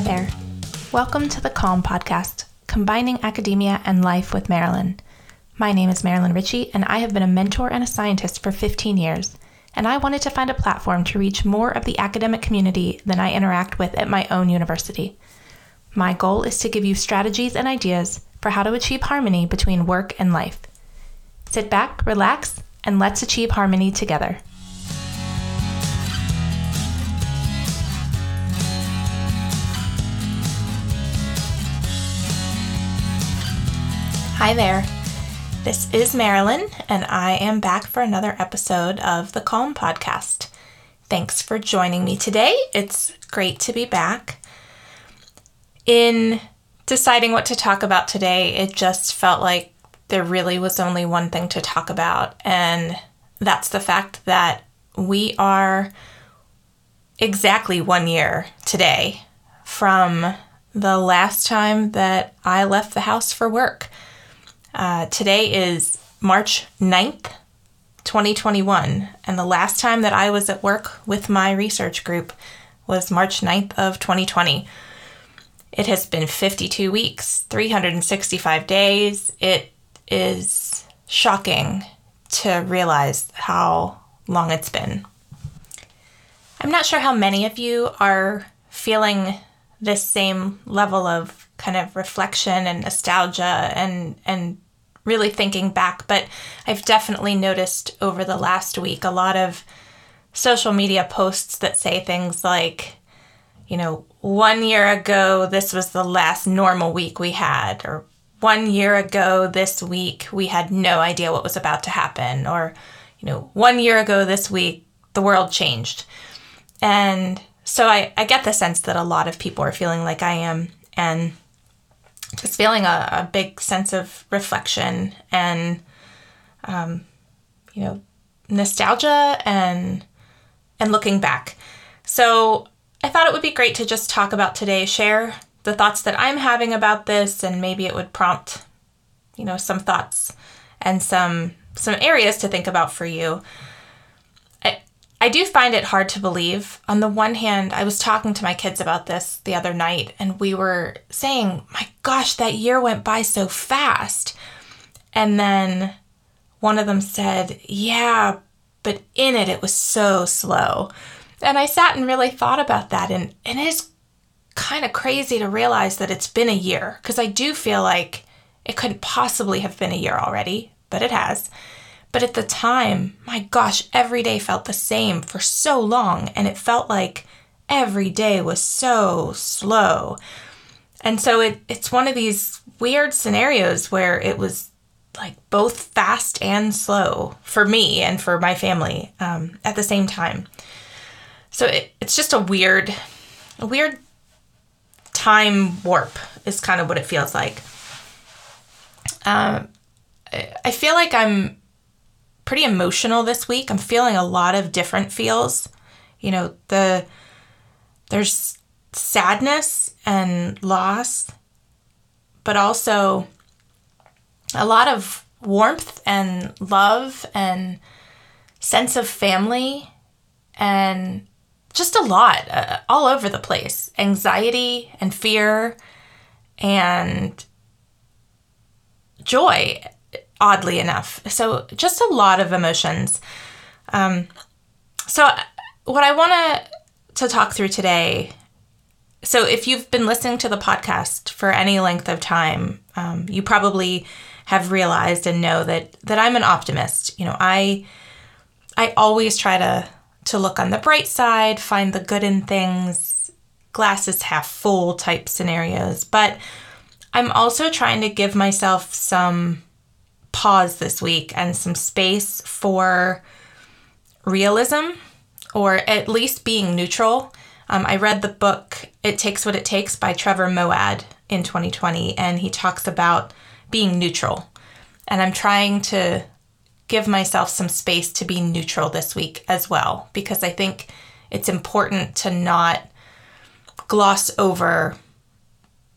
Hi there. Welcome to the Calm Podcast, combining academia and life with Marilyn. My name is Marilyn Ritchie, and I have been a mentor and a scientist for 15 years, and I wanted to find a platform to reach more of the academic community than I interact with at my own university. My goal is to give you strategies and ideas for how to achieve harmony between work and life. Sit back, relax, and let's achieve harmony together. Hi there. This is Marilyn, and I am back for another episode of the Calm Podcast. Thanks for joining me today. It's great to be back. In deciding what to talk about today, it just felt like there really was only one thing to talk about, and that's the fact that we are exactly one year today from the last time that I left the house for work. Uh, today is March 9th, 2021, and the last time that I was at work with my research group was March 9th of 2020. It has been 52 weeks, 365 days. It is shocking to realize how long it's been. I'm not sure how many of you are feeling this same level of kind of reflection and nostalgia and and really thinking back. But i've definitely noticed over the last week a lot of social media posts that say things like you know one year ago this was the last normal week we had or one year ago this week we had no idea what was about to happen or you know one year ago this week the world changed. And so I, I get the sense that a lot of people are feeling like I am and just feeling a, a big sense of reflection and um, you know nostalgia and and looking back. So I thought it would be great to just talk about today, share the thoughts that I'm having about this, and maybe it would prompt, you know, some thoughts and some some areas to think about for you. I do find it hard to believe. On the one hand, I was talking to my kids about this the other night, and we were saying, my gosh, that year went by so fast. And then one of them said, yeah, but in it, it was so slow. And I sat and really thought about that, and, and it is kind of crazy to realize that it's been a year, because I do feel like it couldn't possibly have been a year already, but it has. But at the time, my gosh, every day felt the same for so long, and it felt like every day was so slow. And so it, it's one of these weird scenarios where it was like both fast and slow for me and for my family um, at the same time. So it, it's just a weird, a weird time warp is kind of what it feels like. Um, I feel like I'm pretty emotional this week. I'm feeling a lot of different feels. You know, the there's sadness and loss, but also a lot of warmth and love and sense of family and just a lot uh, all over the place anxiety and fear and joy oddly enough. So, just a lot of emotions. Um, so, what I want to talk through today. So, if you've been listening to the podcast for any length of time, um, you probably have realized and know that that I'm an optimist. You know, I I always try to to look on the bright side, find the good in things, glasses half full type scenarios. But I'm also trying to give myself some pause this week and some space for realism or at least being neutral. Um, I read the book It Takes What It Takes by Trevor Moawad in 2020, and he talks about being neutral. And I'm trying to give myself some space to be neutral this week as well, because I think it's important to not gloss over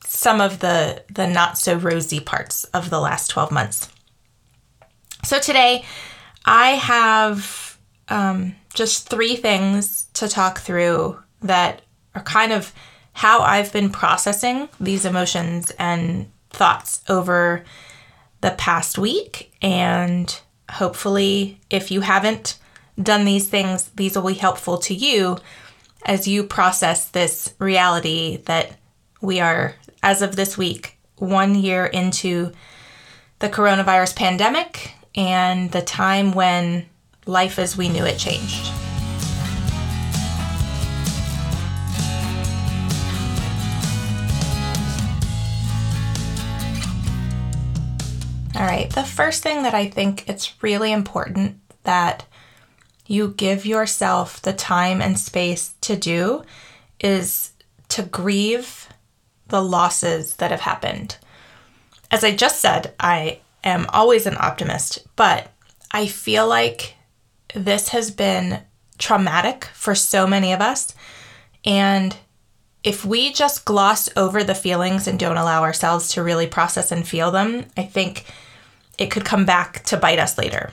some of the the not so rosy parts of the last 12 months. So today I have um, just three things to talk through that are kind of how I've been processing these emotions and thoughts over the past week. And hopefully, if you haven't done these things, these will be helpful to you as you process this reality that we are, as of this week, one year into the coronavirus pandemic and the time when life as we knew it changed. All right, the first thing that I think it's really important that you give yourself the time and space to do is to grieve the losses that have happened. As I just said, I am always an optimist, but I feel like this has been traumatic for so many of us. And if we just gloss over the feelings and don't allow ourselves to really process and feel them, I think it could come back to bite us later.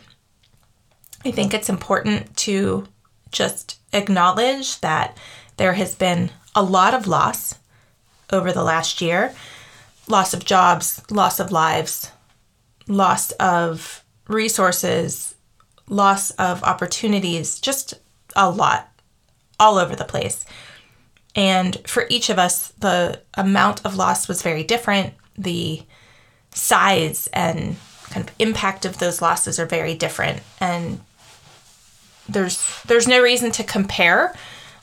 I think it's important to just acknowledge that there has been a lot of loss over the last year loss of jobs, loss of lives, loss of resources, loss of opportunities, just a lot all over the place. And for each of us, the amount of loss was very different. The size and kind of impact of those losses are very different. And there's there's no reason to compare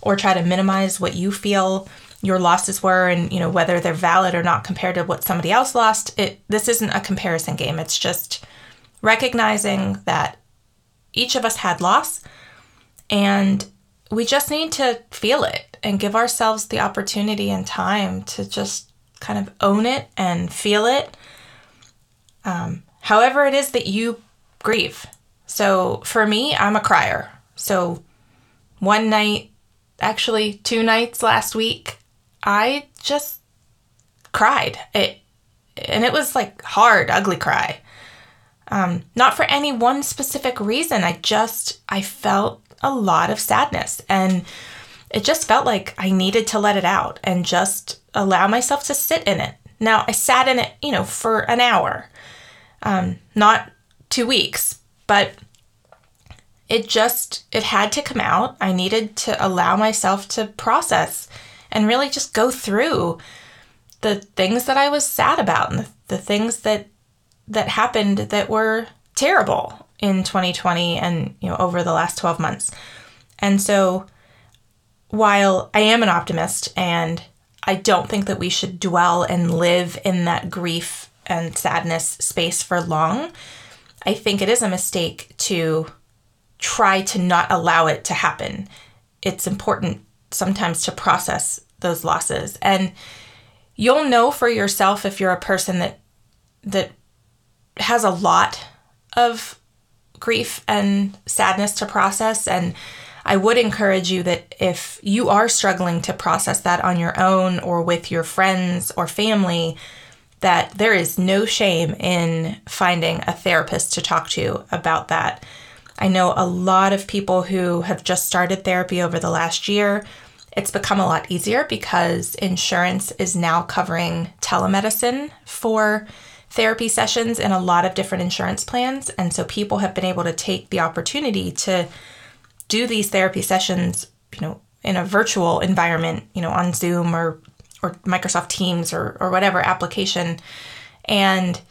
or try to minimize what you feel your losses were and you know whether they're valid or not compared to what somebody else lost it this isn't a comparison game. It's just recognizing that each of us had loss and we just need to feel it and give ourselves the opportunity and time to just kind of own it and feel it um, however it is that you grieve. So for me i'm a crier. So one night actually two nights last week I just cried. It and it was like hard, ugly cry. Um, not for any one specific reason. I just I felt a lot of sadness and it just felt like I needed to let it out and just allow myself to sit in it. Now I sat in it, you know, for an hour, um, not two weeks, but it just it had to come out. I needed to allow myself to process and really just go through the things that I was sad about and the, the things that that happened that were terrible in 2020 and you know over the last 12 months. And so while I am an optimist and I don't think that we should dwell and live in that grief and sadness space for long, I think it is a mistake to try to not allow it to happen. It's important sometimes to process those losses and you'll know for yourself if you're a person that that has a lot of grief and sadness to process and I would encourage you that if you are struggling to process that on your own or with your friends or family that there is no shame in finding a therapist to talk to about that. I know a lot of people who have just started therapy over the last year it's become a lot easier because insurance is now covering telemedicine for therapy sessions in a lot of different insurance plans. And so people have been able to take the opportunity to do these therapy sessions, you know, in a virtual environment, you know, on Zoom or or Microsoft Teams or, or whatever application. And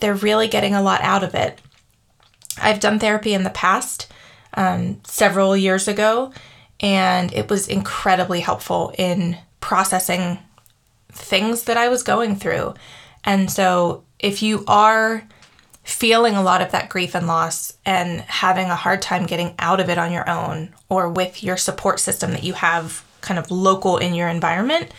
they're really getting a lot out of it. I've done therapy in the past, um, several years ago, and it was incredibly helpful in processing things that I was going through. And so, if you are feeling a lot of that grief and loss and having a hard time getting out of it on your own or with your support system that you have kind of local in your environment,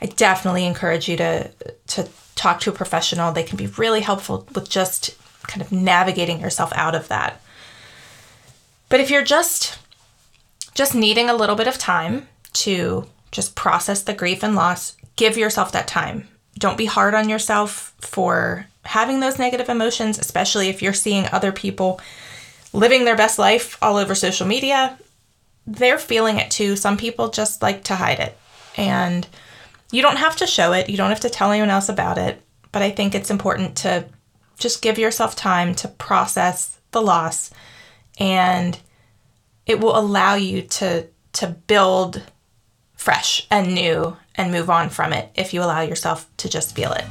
I definitely encourage you to to talk to a professional. They can be really helpful with just kind of navigating yourself out of that. But if you're just just needing a little bit of time to just process the grief and loss, give yourself that time. Don't be hard on yourself for having those negative emotions, especially if you're seeing other people living their best life all over social media. They're feeling it too. Some people just like to hide it. And you don't have to show it, you don't have to tell anyone else about it. But I think it's important to just give yourself time to process the loss and it will allow you to to build fresh and new and move on from it if you allow yourself to just feel it.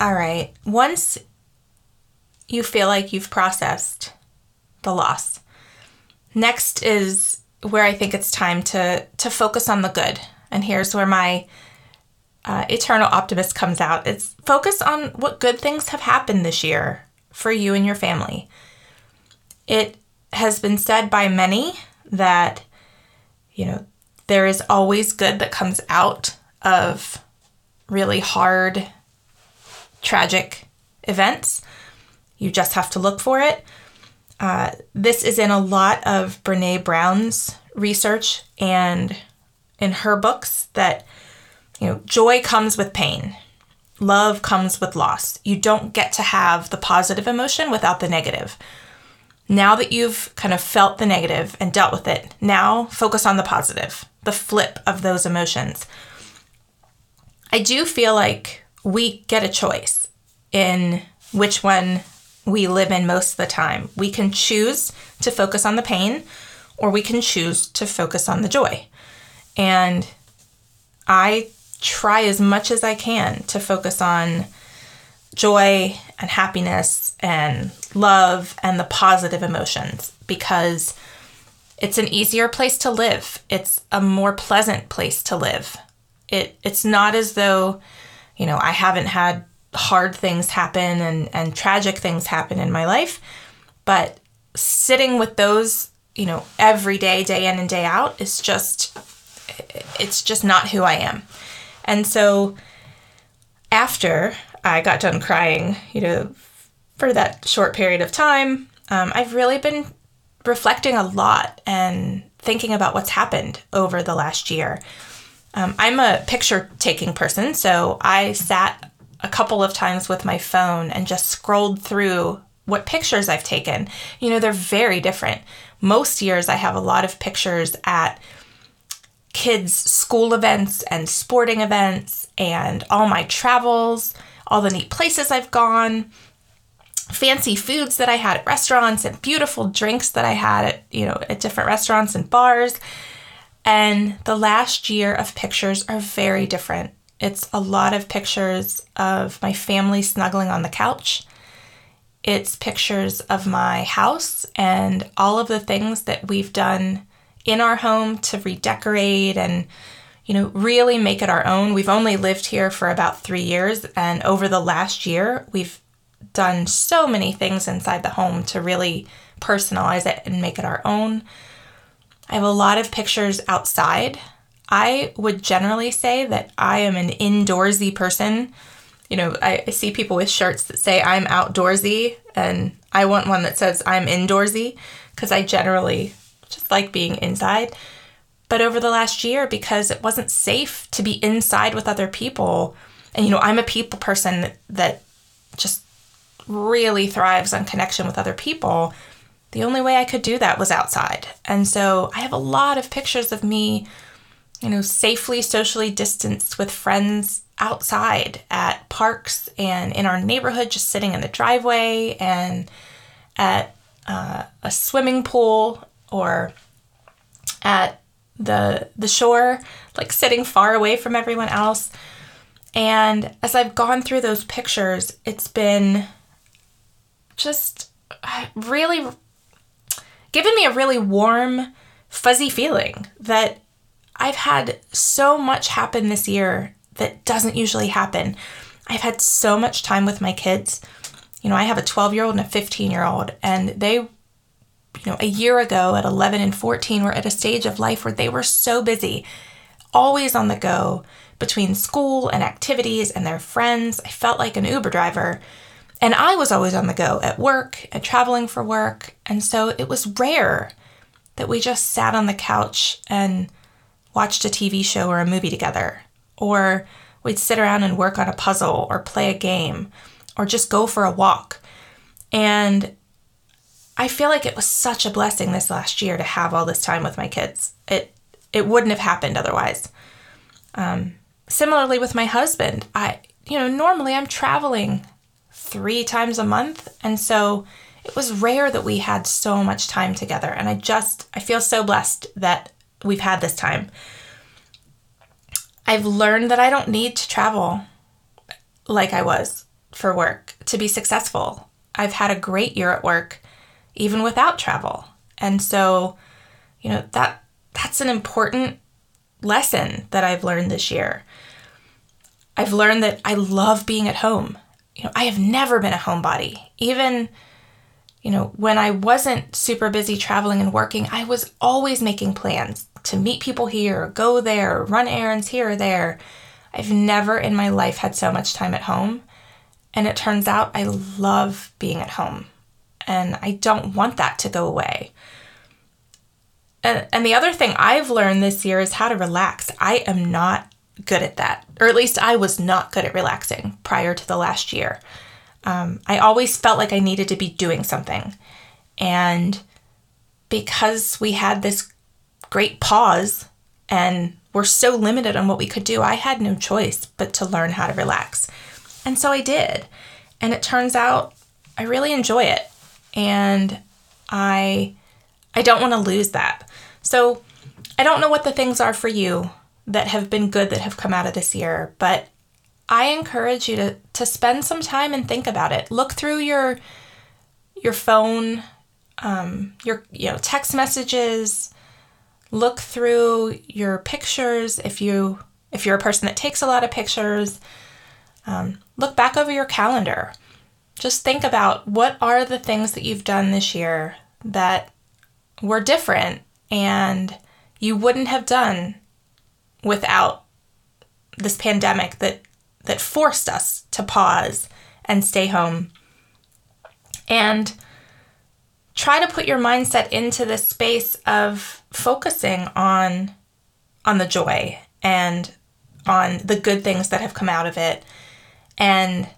All right. Once you feel like you've processed the loss, next is where I think it's time to to focus on the good. And here's where my uh, eternal optimist comes out. It's focus on what good things have happened this year for you and your family. It has been said by many that you know there is always good that comes out of really hard tragic events. You just have to look for it. Uh, this is in a lot of Brene Brown's research and in her books that you know joy comes with pain love comes with loss. You don't get to have the positive emotion without the negative. Now that you've kind of felt the negative and dealt with it now focus on the positive the flip of those emotions. I do feel like we get a choice in which one we live in most of the time. We can choose to focus on the pain or we can choose to focus on the joy. And I try as much as I can to focus on joy and happiness and love and the positive emotions because it's an easier place to live. It's a more pleasant place to live. It it's not as though, you know, I haven't had hard things happen and, and tragic things happen in my life. But sitting with those, you know, every day, day in and day out is just, it's just not who I am. And so after I got done crying, you know, for that short period of time, um, I've really been reflecting a lot and thinking about what's happened over the last year. Um, I'm a picture taking person, so I sat a couple of times with my phone and just scrolled through what pictures I've taken. You know, they're very different. Most years I have a lot of pictures at kids' school events and sporting events and all my travels, all the neat places I've gone, fancy foods that I had at restaurants and beautiful drinks that I had at, you know, at different restaurants and bars. And the last year of pictures are very different. It's a lot of pictures of my family snuggling on the couch. It's pictures of my house and all of the things that we've done in our home to redecorate and you know really make it our own. We've only lived here for about 3 years and over the last year we've done so many things inside the home to really personalize it and make it our own. I have a lot of pictures outside I would generally say that I am an indoorsy person. You know, I, I, see people with shirts that say I'm outdoorsy, and I want one that says I'm indoorsy because I generally just like being inside. But over the last year, because it wasn't safe to be inside with other people, and you know, I'm a people person that, that just really thrives on connection with other people. The only way I could do that was outside. And so I have a lot of pictures of me you know, safely socially distanced with friends outside at parks and in our neighborhood, just sitting in the driveway and at uh, a swimming pool or at the the shore, like sitting far away from everyone else. And as I've gone through those pictures, it's been just uh, really given me a really warm, fuzzy feeling that I've had so much happen this year that doesn't usually happen. I've had so much time with my kids. You know, I have a 12 year old and a 15 year old, and they, you know, a year ago at 11 and 14 were at a stage of life where they were so busy, always on the go between school and activities and their friends. I felt like an Uber driver. And I was always on the go at work and traveling for work. And so it was rare that we just sat on the couch and watched a TV show or a movie together, or we'd sit around and work on a puzzle or play a game or just go for a walk. And I feel like it was such a blessing this last year to have all this time with my kids. It it wouldn't have happened otherwise. Um, similarly with my husband, I you know normally I'm traveling three times a month, and so it was rare that we had so much time together. And I just I feel so blessed that we've had this time. I've learned that I don't need to travel like I was for work to be successful. I've had a great year at work even without travel. And so, you know, that that's an important lesson that I've learned this year. I've learned that I love being at home. You know, I have never been a homebody. Even you know, when I wasn't super busy traveling and working, I was always making plans to meet people here, go there, run errands here or there. I've never in my life had so much time at home. And it turns out I love being at home. And I don't want that to go away. And, and the other thing I've learned this year is how to relax. I am not good at that, or at least I was not good at relaxing prior to the last year. Um, I always felt like I needed to be doing something. And because we had this great pause and we're so limited on what we could do, I had no choice but to learn how to relax. And so I did. And it turns out I really enjoy it. And I I don't want to lose that. So I don't know what the things are for you that have been good that have come out of this year, but I encourage you to to spend some time and think about it. Look through your your phone, um, your you know text messages. Look through your pictures if you if you're a person that takes a lot of pictures. Um, look back over your calendar. Just think about what are the things that you've done this year that were different and you wouldn't have done without this pandemic that that forced us to pause and stay home. And try to put your mindset into this space of focusing on on the joy and on the good things that have come out of it and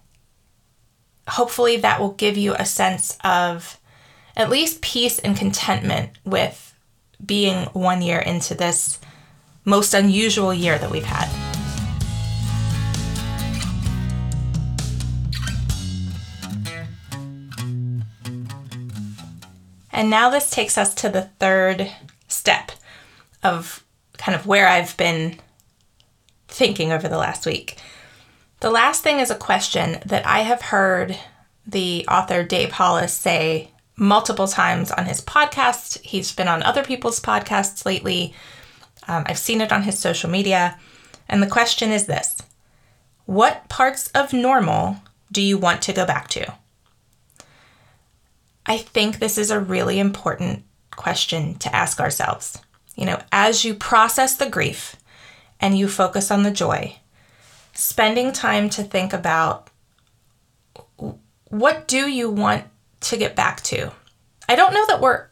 hopefully that will give you a sense of at least peace and contentment with being one year into this most unusual year that we've had. And now this takes us to the third step of kind of where I've been thinking over the last week. The last thing is a question that I have heard the author Dave Hollis say multiple times on his podcast. He's been on other people's podcasts lately. Um, I've seen it on his social media. And the question is this What parts of normal do you want to go back to? I think this is a really important question to ask ourselves. You know, as you process the grief and you focus on the joy, spending time to think about what do you want to get back to? I don't know that we're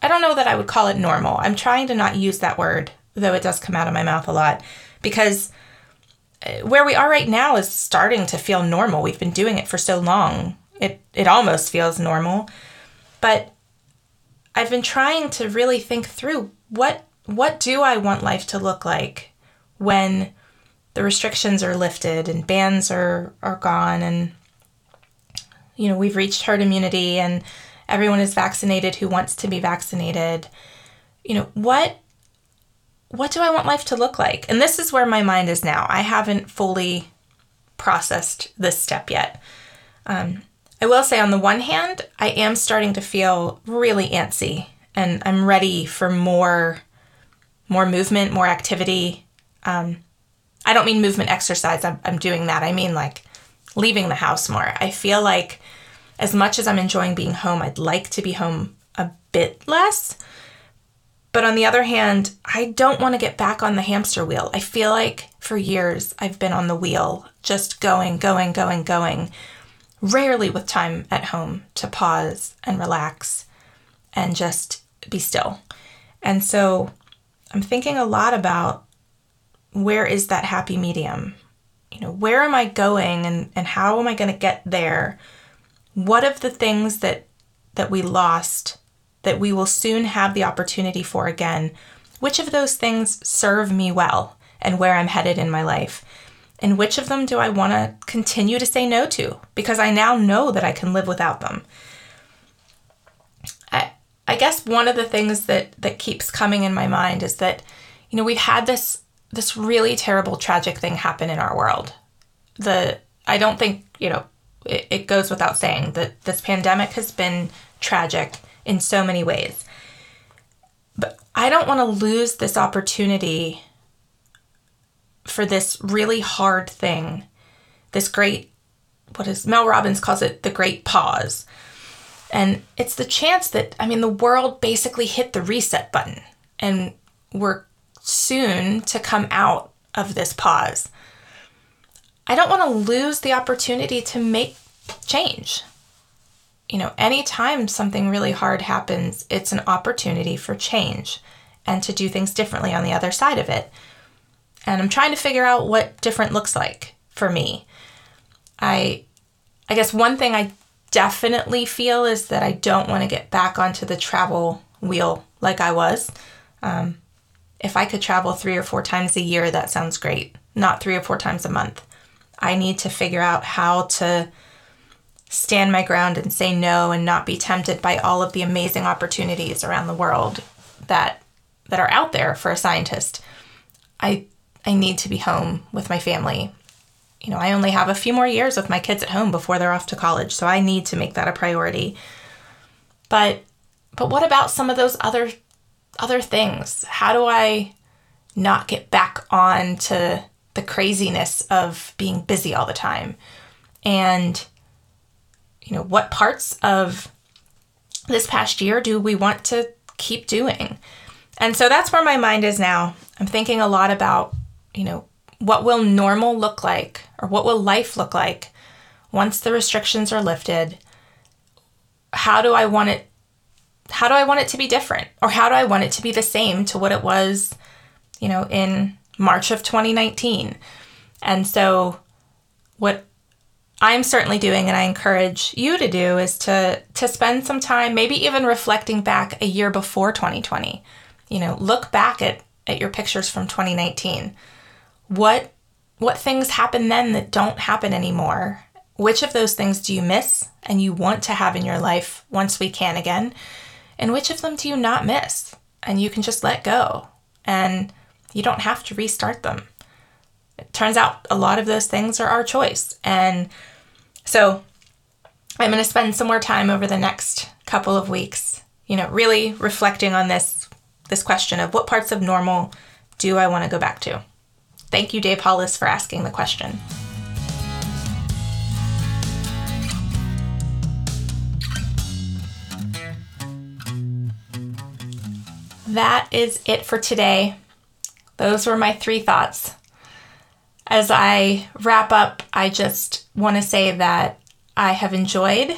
I don't know that I would call it normal. I'm trying to not use that word, though it does come out of my mouth a lot because uh, where we are right now is starting to feel normal. We've been doing it for so long. It it almost feels normal. But I've been trying to really think through what what do I want life to look like when the restrictions are lifted and bans are are gone and you know we've reached herd immunity and everyone is vaccinated who wants to be vaccinated you know what what do I want life to look like? And this is where my mind is now. I haven't fully processed this step yet. Um, I will say, on the one hand, I am starting to feel really antsy and I'm ready for more more movement, more activity. Um, I don't mean movement exercise, I'm, I'm doing that. I mean like leaving the house more. I feel like as much as I'm enjoying being home, I'd like to be home a bit less. But on the other hand, I don't want to get back on the hamster wheel. I feel like for years I've been on the wheel, just going, going, going, going, rarely with time at home to pause and relax and just be still. And so I'm thinking a lot about where is that happy medium? you know, where am I going and, and how am I going to get there? What of the things that that we lost that we will soon have the opportunity for again? Which of those things serve me well and where I'm headed in my life? And which of them do I want to continue to say no to because I now know that I can live without them? I, I guess one of the things that, that keeps coming in my mind is that, you know, we've had this this really terrible tragic thing happen in our world. The I don't think, you know, it, it goes without saying that this pandemic has been tragic in so many ways. But I don't want to lose this opportunity for this really hard thing, this great, what is Mel Robbins calls it the great pause. And it's the chance that, I mean, the world basically hit the reset button and we're soon to come out of this pause. I don't want to lose the opportunity to make change. You know, anytime something really hard happens, it's an opportunity for change and to do things differently on the other side of it. And I'm trying to figure out what different looks like for me. I I guess one thing I definitely feel is that I don't want to get back onto the travel wheel like I was. Um, if I could travel three or four times a year, that sounds great. Not three or four times a month. I need to figure out how to stand my ground and say no and not be tempted by all of the amazing opportunities around the world that that are out there for a scientist. I I need to be home with my family. You know, I only have a few more years with my kids at home before they're off to college, so I need to make that a priority. But but what about some of those other other things? How do I not get back on to the craziness of being busy all the time? And you know, what parts of this past year do we want to keep doing? And so that's where my mind is now. I'm thinking a lot about you know, what will normal look like or what will life look like once the restrictions are lifted? How do I want it how do I want it to be different or how do I want it to be the same to what it was, you know, in March of 2019? And so what I'm certainly doing and I encourage you to do is to to spend some time maybe even reflecting back a year before 2020. You know, look back at at your pictures from 2019 what what things happen then that don't happen anymore? Which of those things do you miss and you want to have in your life once we can again? And which of them do you not miss and you can just let go and you don't have to restart them? It turns out a lot of those things are our choice. And so I'm going to spend some more time over the next couple of weeks, you know, really reflecting on this this question of what parts of normal do I want to go back to? Thank you, Dave Hollis, for asking the question. That is it for today. Those were my three thoughts. As I wrap up, I just want to say that I have enjoyed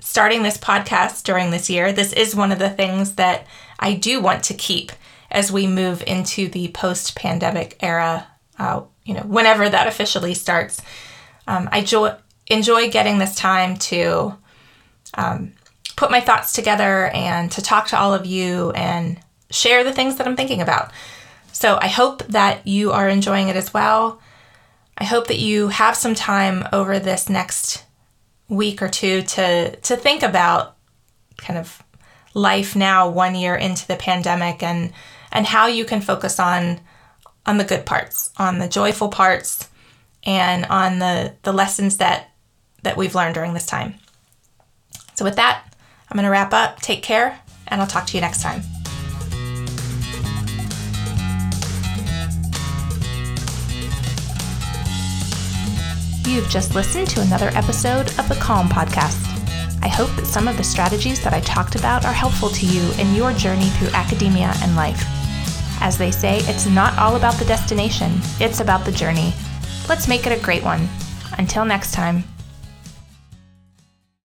starting this podcast during this year. This is one of the things that I do want to keep as we move into the post pandemic era you know, whenever that officially starts. Um, I jo- enjoy getting this time to um, put my thoughts together and to talk to all of you and share the things that I'm thinking about. So I hope that you are enjoying it as well. I hope that you have some time over this next week or two to to think about kind of life now one year into the pandemic and and how you can focus on on the good parts, on the joyful parts, and on the, the lessons that, that we've learned during this time. So, with that, I'm going to wrap up. Take care, and I'll talk to you next time. You've just listened to another episode of the Calm Podcast. I hope that some of the strategies that I talked about are helpful to you in your journey through academia and life. As they say, it's not all about the destination, it's about the journey. Let's make it a great one. Until next time.